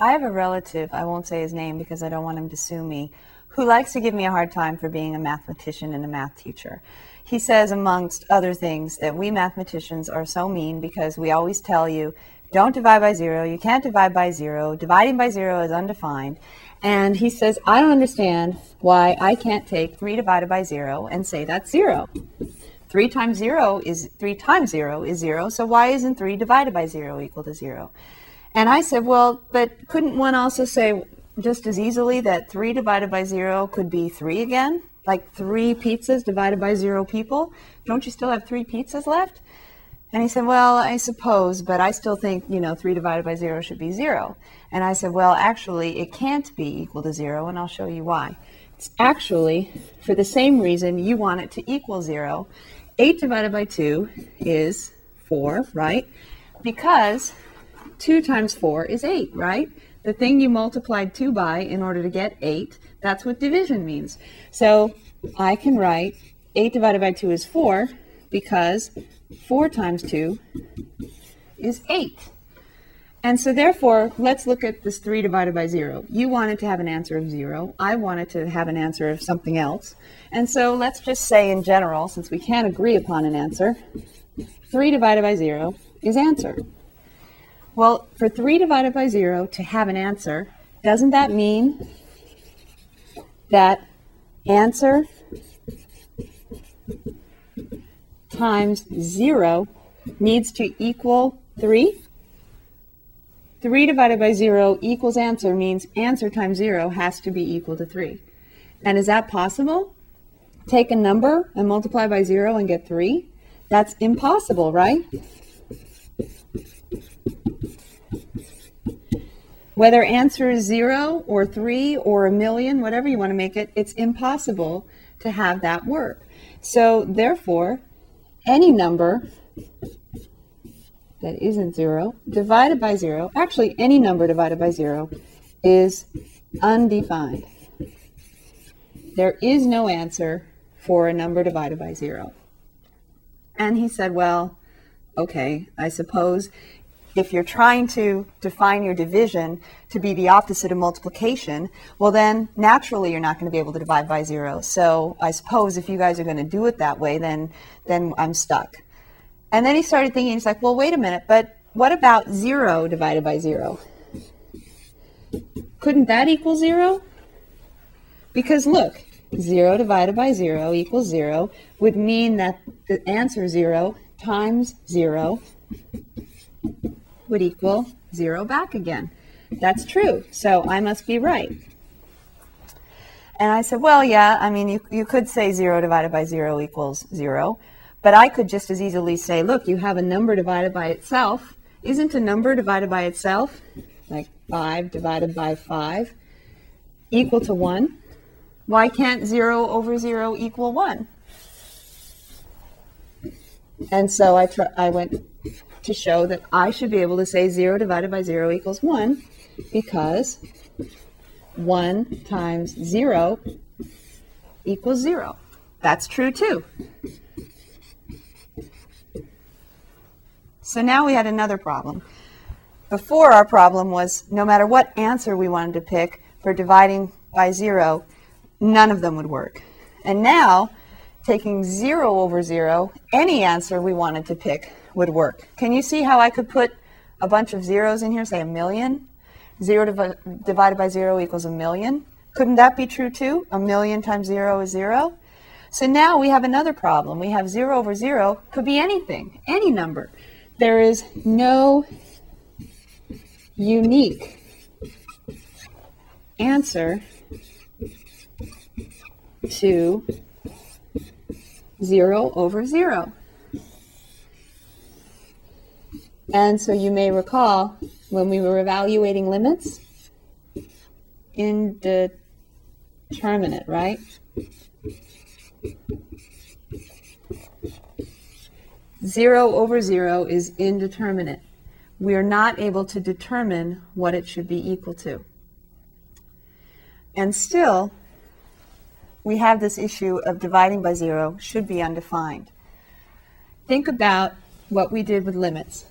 I have a relative, I won't say his name because I don't want him to sue me, who likes to give me a hard time for being a mathematician and a math teacher. He says, amongst other things, that we mathematicians are so mean because we always tell you, don't divide by zero, you can't divide by zero, dividing by zero is undefined. And he says, I don't understand why I can't take 3 divided by 0 and say that's 0. 3 times 0 is 3 times 0 is 0, so why isn't 3 divided by 0 equal to 0? And I said, well, but couldn't one also say just as easily that 3 divided by 0 could be 3 again? Like 3 pizzas divided by 0 people? Don't you still have 3 pizzas left? And he said, Well, I suppose, but I still think, you know, 3 divided by 0 should be 0. And I said, Well, actually, it can't be equal to 0, and I'll show you why. It's actually, for the same reason you want it to equal 0, 8 divided by 2 is 4, right? Because 2 times 4 is 8, right? The thing you multiplied 2 by in order to get 8, that's what division means. So I can write 8 divided by 2 is 4 because 4 times 2 is 8. And so therefore, let's look at this 3 divided by 0. You wanted to have an answer of 0. I wanted to have an answer of something else. And so let's just say in general, since we can't agree upon an answer, 3 divided by 0 is answer. Well, for 3 divided by 0 to have an answer, doesn't that mean that answer times 0 needs to equal 3. 3 divided by 0 equals answer means answer times 0 has to be equal to 3. And is that possible? Take a number and multiply by 0 and get 3? That's impossible, right? Whether answer is 0 or 3 or a million, whatever you want to make it, it's impossible to have that work. So therefore, any number that isn't zero divided by zero, actually any number divided by zero is undefined. There is no answer for a number divided by zero. And he said, well, okay, I suppose if you're trying to define your division to be the opposite of multiplication, well, then naturally you're not going to be able to divide by zero. So I suppose if you guys are going to do it that way, then, then I'm stuck. And then he started thinking, he's like, well, wait a minute, but what about zero divided by zero? Couldn't that equal zero? Because look, zero divided by zero equals zero would mean that the answer zero times zero would equal 0 back again. That's true, so I must be right. And I said, well, yeah, I mean, you, you could say 0 divided by 0 equals 0, but I could just as easily say, look, you have a number divided by itself. Isn't a number divided by itself, like 5 divided by 5, equal to 1? Why can't 0 over 0 equal 1? And so I, tr- I went to show that I should be able to say 0 divided by 0 equals 1 because 1 times 0 equals 0. That's true too. So now we had another problem. Before our problem was no matter what answer we wanted to pick for dividing by 0, none of them would work. And now, taking 0 over 0, any answer we wanted to pick would work. Can you see how I could put a bunch of zeros in here, say a million? Zero div- divided by zero equals a million. Couldn't that be true too? A million times zero is zero. So now we have another problem. We have zero over zero, could be anything, any number. There is no unique answer to zero over zero. And so you may recall when we were evaluating limits, indeterminate, right? Zero over zero is indeterminate. We are not able to determine what it should be equal to. And still, we have this issue of dividing by zero should be undefined. Think about what we did with limits.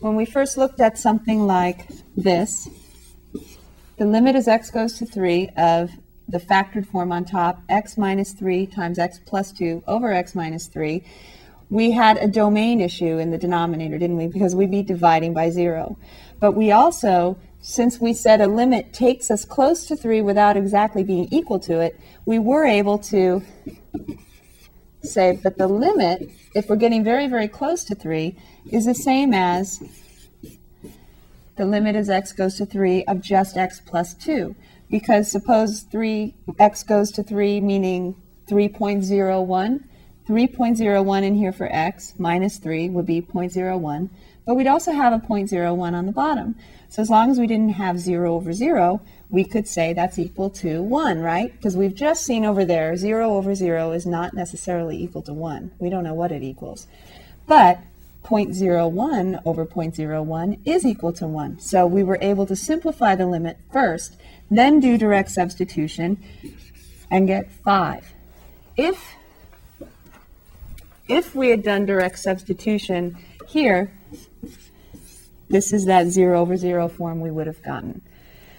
When we first looked at something like this, the limit as x goes to 3 of the factored form on top, x minus 3 times x plus 2 over x minus 3, we had a domain issue in the denominator, didn't we? Because we'd be dividing by 0. But we also, since we said a limit takes us close to 3 without exactly being equal to it, we were able to say, but the limit, if we're getting very, very close to 3, is the same as the limit as x goes to 3 of just x plus 2. Because suppose 3x goes to 3, meaning 3.01. 3.01 in here for x minus 3 would be 0.01. But we'd also have a 0.01 on the bottom. So as long as we didn't have 0 over 0, we could say that's equal to 1, right? Because we've just seen over there 0 over 0 is not necessarily equal to 1. We don't know what it equals. But 0.01 over 0.01 is equal to 1. So we were able to simplify the limit first, then do direct substitution, and get 5. If, if we had done direct substitution here, this is that 0 over 0 form we would have gotten.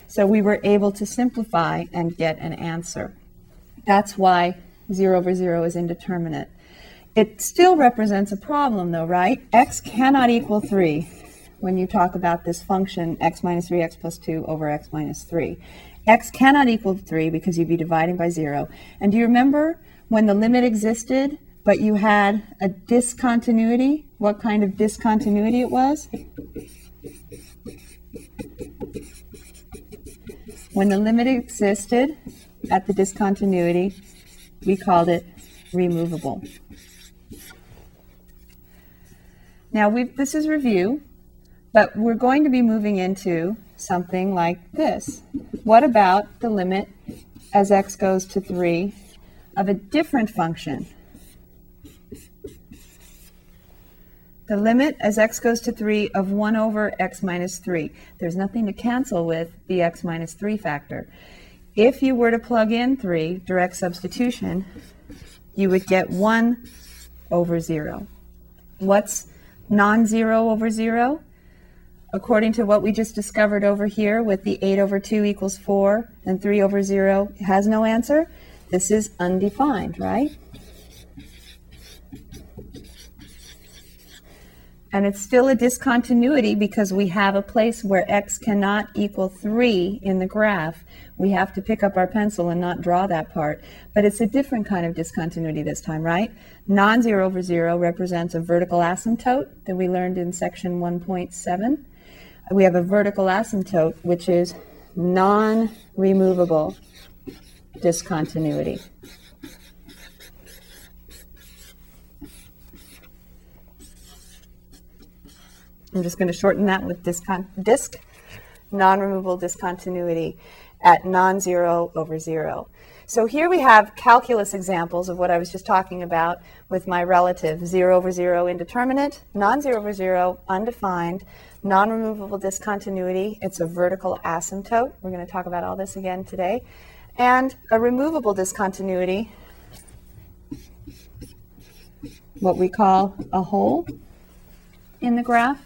So we were able to simplify and get an answer. That's why 0 over 0 is indeterminate. It still represents a problem, though, right? x cannot equal 3 when you talk about this function x minus 3, x plus 2 over x minus 3. x cannot equal 3 because you'd be dividing by 0. And do you remember when the limit existed, but you had a discontinuity? What kind of discontinuity it was? When the limit existed at the discontinuity, we called it removable. Now, this is review, but we're going to be moving into something like this. What about the limit as x goes to 3 of a different function? The limit as x goes to 3 of 1 over x minus 3. There's nothing to cancel with the x minus 3 factor. If you were to plug in 3, direct substitution, you would get 1 over 0. What's non-zero over 0, according to what we just discovered over here with the 8 over 2 equals 4 and 3 over 0 has no answer, this is undefined, right? And it's still a discontinuity because we have a place where x cannot equal 3 in the graph. We have to pick up our pencil and not draw that part. But it's a different kind of discontinuity this time, right? Non-zero over 0 represents a vertical asymptote that we learned in section 1.7. We have a vertical asymptote, which is non-removable discontinuity. I'm just going to shorten that with discon- disk, non-removable discontinuity at non-zero over zero. So here we have calculus examples of what I was just talking about with my relative, 0 over 0 indeterminate, non-zero over 0 undefined, non-removable discontinuity, it's a vertical asymptote. We're going to talk about all this again today. And a removable discontinuity, what we call a hole in the graph.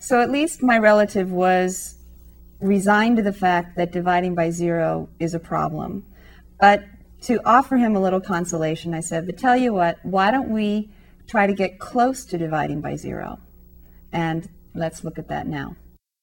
So at least my relative was resigned to the fact that dividing by zero is a problem. But to offer him a little consolation, I said, but tell you what, why don't we try to get close to dividing by zero? And let's look at that now.